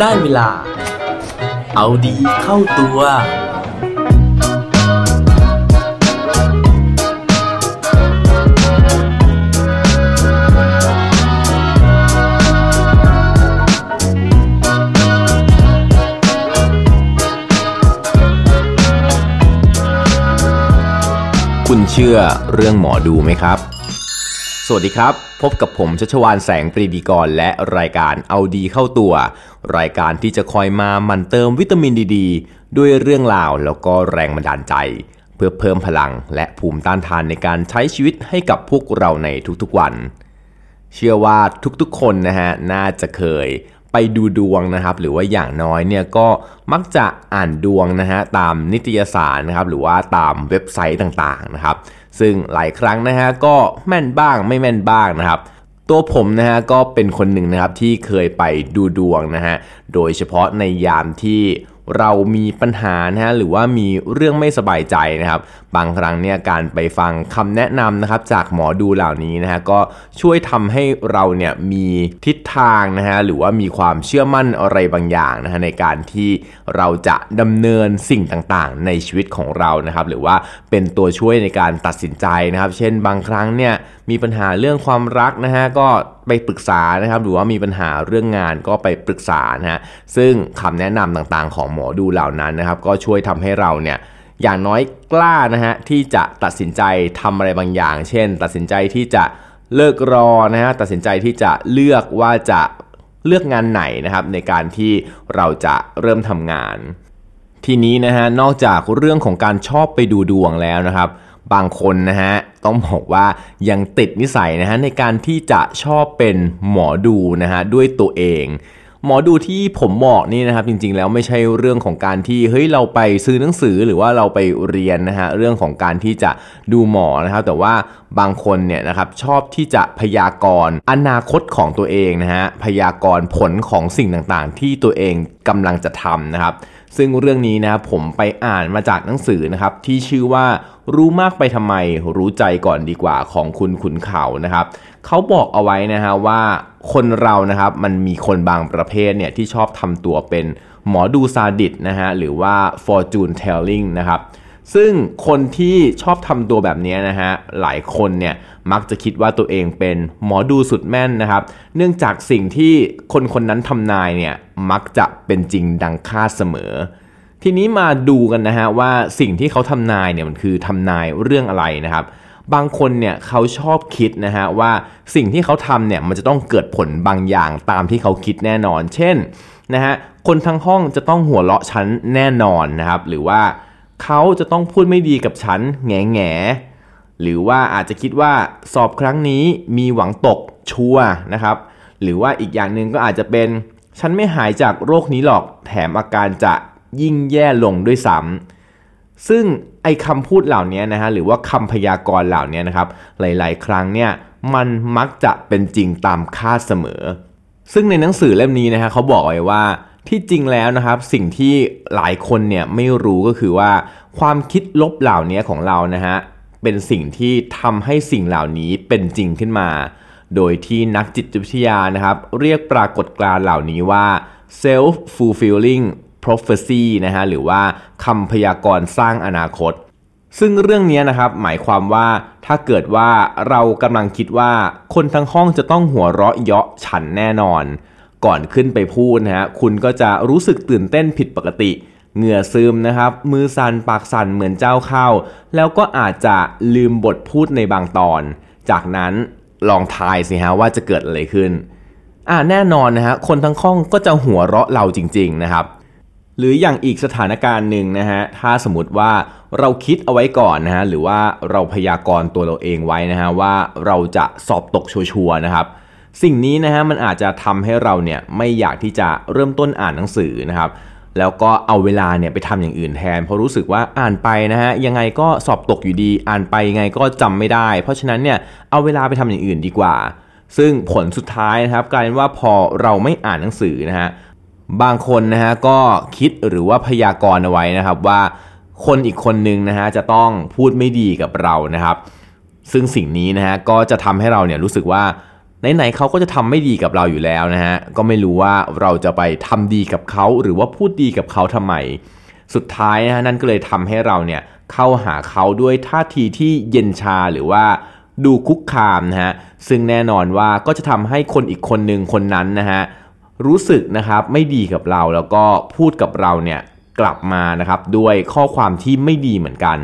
ได้เวลา เอาดีเข้าตัว คุณเชื่อเรื่องหมอดูไหมครับ สวัสดีครับ พบกับผมชัชวานแสงปรีดีกรและรายการเอาดีเข้าตัว รายการที่จะคอยมามันเติมวิตามินดีดด้วยเรื่องราวแล้วก็แรงบันดาลใจ เพื่อเพิ่มพลังและภูมิต้านทานในการใช้ชีวิตให้กับพวกเราในทุกๆวัน เชื่อว่าทุกๆคนนะฮะน่าจะเคยไปดูดวงนะครับ หรือว่าอย่างน้อยเนี่ยก็มักจะอ่านดวงนะฮะตามนิตยสารนะครับหรือว่าตามเว็บไซต์ต่างๆนะครับ ซึ่งหลายครั้งนะฮะก็แม่นบ้างไม่แม่นบ้างนะครับ ตัวผมนะฮะก็เป็นคนหนึ่งนะครับที่เคยไปดูดวงนะฮะโดยเฉพาะในยามที่ เรามีปัญหานะฮะหรือว่ามีเรื่องไม่สบายใจนะครับบางครั้งเนี่ยการไปฟังคำแนะนำนะครับจากหมอดูเหล่านี้นะฮะก็ช่วยทำให้เราเนี่ยมีทิศทางนะฮะหรือว่ามีความเชื่อมั่นอะไรบางอย่างนะฮะในการที่เราจะดำเนินสิ่งต่างๆ ในชีวิตของเรานะครับหรือว่าเป็นตัวช่วยในการตัดสินใจนะครับ เช่นบางครั้งเนี่ย มีปัญหาเรื่องความรักนะฮะก็ไปปรึกษานะครับหรือว่ามีปัญหาเรื่องงานก็ไปปรึกษานะฮะซึ่งคำแนะนำต่างๆของหมอดูเหล่านั้นนะครับ ก็ช่วยทำให้เราเนี่ยอย่างน้อยกล้านะฮะที่จะตัดสินใจทำอะไรบางอย่าง เช่น ตัดสินใจที่จะเลิกรอนะฮะตัดสินใจที่จะเลือกว่าจะเลือกงานไหนนะครับ ในการที่เราจะเริ่มทำงาน ทีนี้นะฮะนอกจากเรื่องของการชอบไปดูดวงแล้วนะครับ บางคนนะฮะต้องบอกว่ายังติดนิสัยนะฮะในการที่จะชอบเป็นหมอดูนะฮะด้วยตัวเอง หมอดูที่ผมบอกนี่นะครับจริงๆแล้วไม่ใช่เรื่องของการที่เฮ้ยเราไปซื้อหนังสือหรือว่าเราไปเรียนนะฮะเรื่องของการที่จะดูหมอนะครับแต่ว่าบางคนเนี่ยนะครับชอบที่จะพยากรณ์อนาคตของตัวเองนะฮะพยากรณ์ผลของสิ่งต่างๆ ที่ตัวเองกำลังจะทำนะครับ ซึ่งเรื่องนี้นะครับผมไปอ่านมาจากหนังสือนะครับที่ชื่อว่ารู้มากไปทำไมรู้ใจก่อนดีกว่าของคุณขุนเขานะครับเขาบอกเอาไว้นะฮะว่าคนเรานะครับมันมีคนบางประเภทเนี่ยที่ชอบทำตัวเป็นหมอดูซาดิสนะฮะหรือว่า fortune telling นะครับ ซึ่งคนที่ชอบทำตัวแบบนี้นะฮะหลายคนเนี่ยมักจะคิดว่าตัวเองเป็นหมอดูสุดแม่นนะครับ เนื่องจากสิ่งที่คนคนนั้นทำนายเนี่ยมักจะเป็นจริงดังคาดเสมอ ทีนี้มาดูกันนะฮะว่าสิ่งที่เขาทำนายเนี่ยมันคือทำนายเรื่องอะไรนะครับ บางคนเนี่ยเขาชอบคิดนะฮะว่าสิ่งที่เขาทำเนี่ยมันจะต้องเกิดผลบางอย่างตามที่เขาคิดแน่นอน เช่นนะฮะคนทั้งห้องจะต้องหัวเราะฉันแน่นอนนะครับ หรือว่า เขาจะต้องพูดไม่ดีกับฉันแง่แง่หรือว่าอาจจะคิดว่าสอบครั้งนี้มีหวังตกชัวนะครับ หรือว่าอีกอย่างหนึ่งก็อาจจะเป็น ฉันไม่หายจากโรคนี้หรอกแถมอาการจะยิ่งแย่ลงด้วยซ้ำซึ่งไอ้คำพูดเหล่านี้นะฮะหรือว่าคำพยากรณ์เหล่านี้นะครับ หลาย ๆ ครั้งเนี่ยมันมักจะเป็นจริงตามคาดเสมอ ซึ่งในหนังสือเล่มนี้นะฮะเขาบอกไว้ว่า ที่จริงแล้วนะครับสิ่งที่หลายคนเนี่ยไม่รู้ก็คือว่าความคิดลบเหล่านี้ของเรานะฮะเป็นสิ่งที่ทำให้สิ่งเหล่านี้เป็นจริงขึ้นมา โดยที่นักจิตวิทยานะครับ เรียกปรากฏการณ์เหล่านี้ว่า self fulfilling prophecy นะฮะหรือว่าคำพยากรณ์สร้างอนาคต ซึ่งเรื่องนี้นะครับหมายความว่าถ้าเกิดว่าเรากำลังคิดว่าคนทั้งห้องจะต้องหัวเราะเยาะฉันแน่นอน ก่อนขึ้นไปพูดนะฮะคุณก็จะรู้สึกตื่นเต้นผิดปกติ เหงื่อซึมนะครับ มือสั่นปากสั่นเหมือนเจ้าเข้า แล้วก็อาจจะลืมบทพูดในบางตอน จากนั้นลองทายสิฮะว่าจะเกิดอะไรขึ้นอ่าแน่นอนนะฮะคนทั้งห้องก็จะหัวเราะเราจริง ๆนะครับ หรืออย่างอีกสถานการณ์หนึ่งนะฮะถ้าสมมติว่าเราคิดเอาไว้ก่อนนะฮะหรือว่าเราพยากรณ์ตัวเราเองไว้นะฮะว่าเราจะสอบตกชัวร์นะครับ สิ่งนี้นะฮะมันอาจจะทำให้เราเนี่ยไม่อยากที่จะเริ่มต้นอ่านหนังสือนะครับแล้วก็เอาเวลาเนี่ยไปทำอย่างอื่นแทน เพราะรู้สึกว่าอ่านไปนะฮะยังไงก็สอบตกอยู่ดี อ่านไปยังไงก็จำไม่ได้ เพราะฉะนั้นเนี่ยเอาเวลาไปทำอย่างอื่นดีกว่า ซึ่งผลสุดท้ายนะครับกลายเป็นว่าพอเราไม่อ่านหนังสือนะฮะบางคนนะฮะก็คิดหรือว่าพยากรณ์เอาไว้นะครับว่าคนอีกคนนึงนะฮะจะต้องพูดไม่ดีกับเรานะครับ ซึ่งสิ่งนี้นะฮะก็จะทำให้เราเนี่ยรู้สึกว่า ไหนๆเขาก็จะทำไม่ดีกับเราอยู่แล้วนะฮะก็ไม่รู้ว่าเราจะไปทำดีกับเขาหรือว่าพูดดีกับเขาทำไม สุดท้ายนะฮะนั่นก็เลยทำให้เราเนี่ยเข้าหาเขาด้วยท่าทีที่เย็นชาหรือว่าดูคุกคามนะฮะซึ่งแน่นอนว่าก็จะทำให้คนอีกคนหนึ่งคนนั้นนะฮะรู้สึกนะครับไม่ดีกับเราแล้วก็พูดกับเราเนี่ยกลับมานะครับด้วยข้อความที่ไม่ดีเหมือนกัน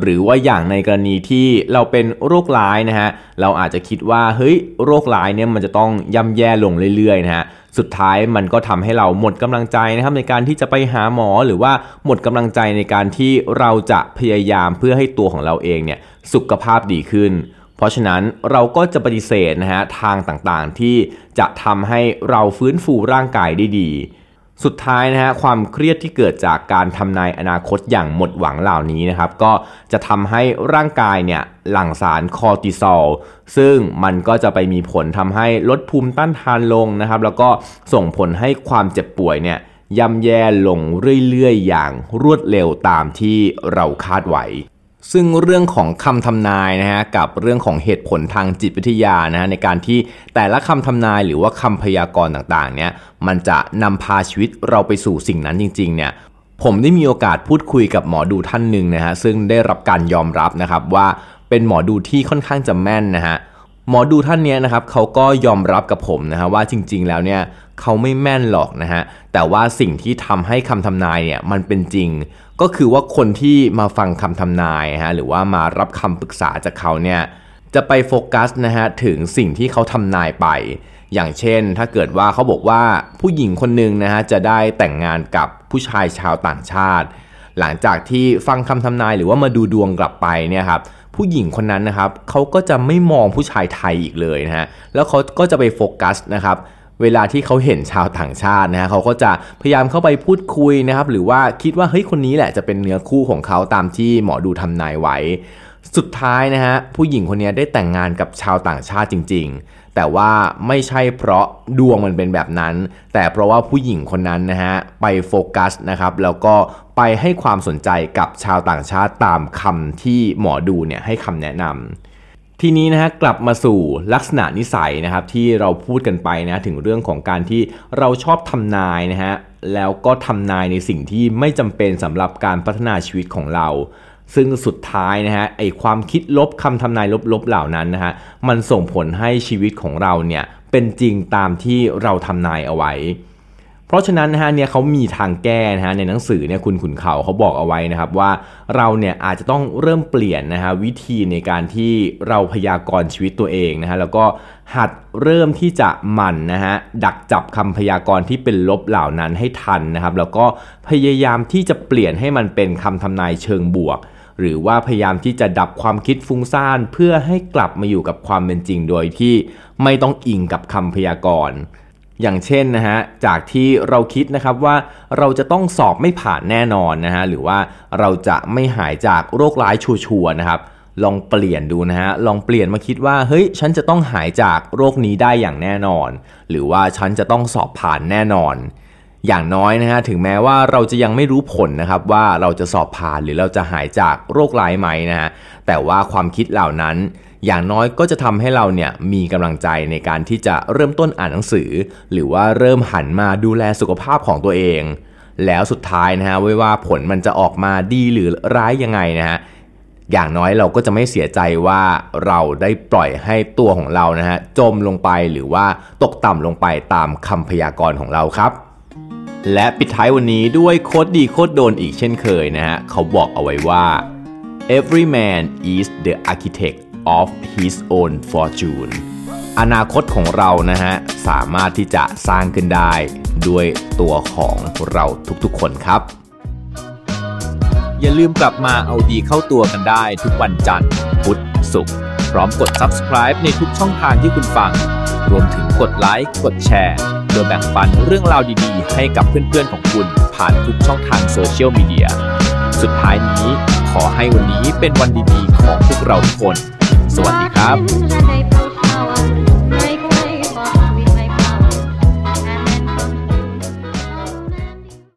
หรือว่าอย่างในกรณีที่เราเป็นโรคร้ายนะฮะเราอาจจะคิดว่าเฮ้ยโรคร้ายเนี่ยมันจะต้องย่ำแย่ลงเรื่อยๆนะฮะสุดท้ายมันก็ทำให้เราหมดกำลังใจนะครับในการที่จะไปหาหมอหรือว่าหมดกำลังใจในการที่เราจะพยายามเพื่อให้ตัวของเราเองเนี่ยสุขภาพดีขึ้น เพราะฉะนั้นเราก็จะปฏิเสธนะฮะทางต่างๆที่จะทำให้เราฟื้นฟูร่างกายได้ดี สุดท้ายนะฮะความเครียดที่เกิดจากการทำนายอนาคตอย่างหมดหวังเหล่านี้นะครับก็จะทำให้ร่างกายเนี่ยหลั่งสารคอร์ติซอลซึ่งมันก็จะไปมีผลทำให้ลดภูมิต้านทานลงนะครับแล้วก็ส่งผลให้ความเจ็บป่วยเนี่ยย่ำแย่ลงเรื่อยๆ อย่างรวดเร็วตามที่เราคาดไว้ ซึ่งเรื่องของคำทำนายนะฮะกับเรื่องของเหตุผลทางจิตวิทยานะฮะในการที่แต่ละคำทำนายหรือว่าคำพยากรณ์ต่างๆเนี่ยมันจะนำพาชีวิตเราไปสู่สิ่งนั้นจริงๆเนี่ยผมได้มีโอกาสพูดคุยกับหมอดูท่านหนึ่งนะฮะซึ่งได้รับการยอมรับนะครับว่าเป็นหมอดูที่ค่อนข้างจะแม่นนะฮะหมอดูท่านนี้นะครับเขาก็ยอมรับกับผมนะฮะว่าจริง ๆ แล้วเนี่ยเขาไม่แม่นหรอกนะฮะแต่ว่าสิ่งที่ทำให้คำทำนายเนี่ยมันเป็นจริง ก็คือว่าคนที่มาฟังคำทำนายฮะหรือว่ามารับคำปรึกษาจากเขาเนี่ยจะไปโฟกัสนะฮะถึงสิ่งที่เขาทำนายไป อย่างเช่น ถ้าเกิดว่าเขาบอกว่าผู้หญิงคนหนึ่งนะฮะจะได้แต่งงานกับผู้ชายชาวต่างชาติ หลังจากที่ฟังคำทำนายหรือว่ามาดูดวงกลับไปเนี่ยครับผู้หญิงคนนั้นนะครับเขาก็จะไม่มองผู้ชายไทยอีกเลยนะฮะแล้วเขาก็จะไปโฟกัสนะครับ เวลาที่เขาเห็นชาวต่างชาตินะฮะเขาก็จะพยายามเข้าไปพูดคุยนะครับ หรือว่าคิดว่าเฮ้ยคนนี้แหละจะเป็นเนื้อคู่ของเขาตามที่หมอดูทำนายไว้ สุดท้ายนะฮะผู้หญิงคนนี้ได้แต่งงานกับชาวต่างชาติจริง ๆ แต่ว่าไม่ใช่เพราะดวงมันเป็นแบบนั้น แต่เพราะว่าผู้หญิงคนนั้นนะฮะไปโฟกัสนะครับแล้วก็ไปให้ความสนใจกับชาวต่างชาติตามคำที่หมอดูเนี่ยให้คำแนะนำ ทีนี้นะฮะกลับมาสู่ลักษณะนิสัยนะครับที่เราพูดกันไปนะถึงเรื่องของการที่เราชอบทำนายนะฮะแล้วก็ทำนายในสิ่งที่ไม่จำเป็นสำหรับการพัฒนาชีวิตของเรา ซึ่งสุดท้ายนะฮะไอความคิดลบคำทำนายลบๆเหล่านั้นนะฮะมันส่งผลให้ชีวิตของเราเนี่ยเป็นจริงตามที่เราทำนายเอาไว้ เพราะฉะนั้นนะฮะเนี่ยเขามีทางแก้นะฮะในหนังสือเนี่ยคุณขุนเขาเขาบอกเอาไว้นะครับว่าเราเนี่ยอาจจะต้องเริ่มเปลี่ยนนะฮะวิธีในการที่เราพยากรณ์ชีวิตตัวเองนะฮะแล้วก็หัดเริ่มที่จะหมั่นนะฮะดักจับคำพยากรณ์ที่เป็นลบเหล่านั้นให้ทันนะครับ แล้วก็พยายามที่จะเปลี่ยนให้มันเป็นคำทำนายเชิงบวก หรือว่าพยายามที่จะดับความคิดฟุ้งซ่านเพื่อให้กลับมาอยู่กับความเป็นจริงโดยที่ไม่ต้องอิงกับคำพยากรณ์ อย่างเช่นนะฮะจากที่เราคิดนะครับว่าเราจะต้องสอบไม่ผ่านแน่นอนนะฮะหรือว่าเราจะไม่หายจากโรคร้ายชัวร์นะครับลองเปลี่ยนดูนะฮะลองเปลี่ยนมาคิดว่าเฮ้ยฉันจะต้องหายจากโรคนี้ได้อย่างแน่นอน หรือว่าฉันจะต้องสอบผ่านแน่นอน อย่างน้อยนะฮะถึงแม้ว่าเราจะยังไม่รู้ผลนะครับว่าเราจะสอบผ่านหรือเราจะหายจากโรคร้ายไหมนะฮะแต่ว่าความคิดเหล่านั้น อย่างน้อยก็จะทำให้เราเนี่ยมีกำลังใจในการที่จะเริ่มต้นอ่านหนังสือ หรือว่าเริ่มหันมาดูแลสุขภาพของตัวเอง แล้วสุดท้ายนะฮะไม่ว่าผลมันจะออกมาดีหรือร้ายยังไงนะฮะอย่างน้อยเราก็จะไม่เสียใจว่าเราได้ปล่อยให้ตัวของเรานะฮะจมลงไปหรือว่าตกต่ำลงไปตามคำพยากรณ์ของเราครับ และปิดท้ายวันนี้ด้วยโคตรดีโคตรโดนอีกเช่นเคยนะฮะเขาบอกเอาไว้ว่า every man is the architect of his own fortune อนาคตของเรานะฮะ สามารถที่จะสร้างขึ้นได้ด้วยตัวของเราทุกๆคนครับ อย่าลืมกลับมาเอาดีเข้าตัวกันได้ทุกวันจันทร์พุธศุกร์พร้อมกด subscribe ในทุกช่องทางที่คุณฟัง รวมถึงกดไลค์กดแชร์เพื่อแบ่งปันเรื่องราวดีๆ ให้กับเพื่อนๆของคุณผ่านทุกช่องทางโซเชียลมีเดียสุดท้ายนี้ขอให้วันนี้เป็นวันดีๆของพวกเราทุกคน วัสดีครับ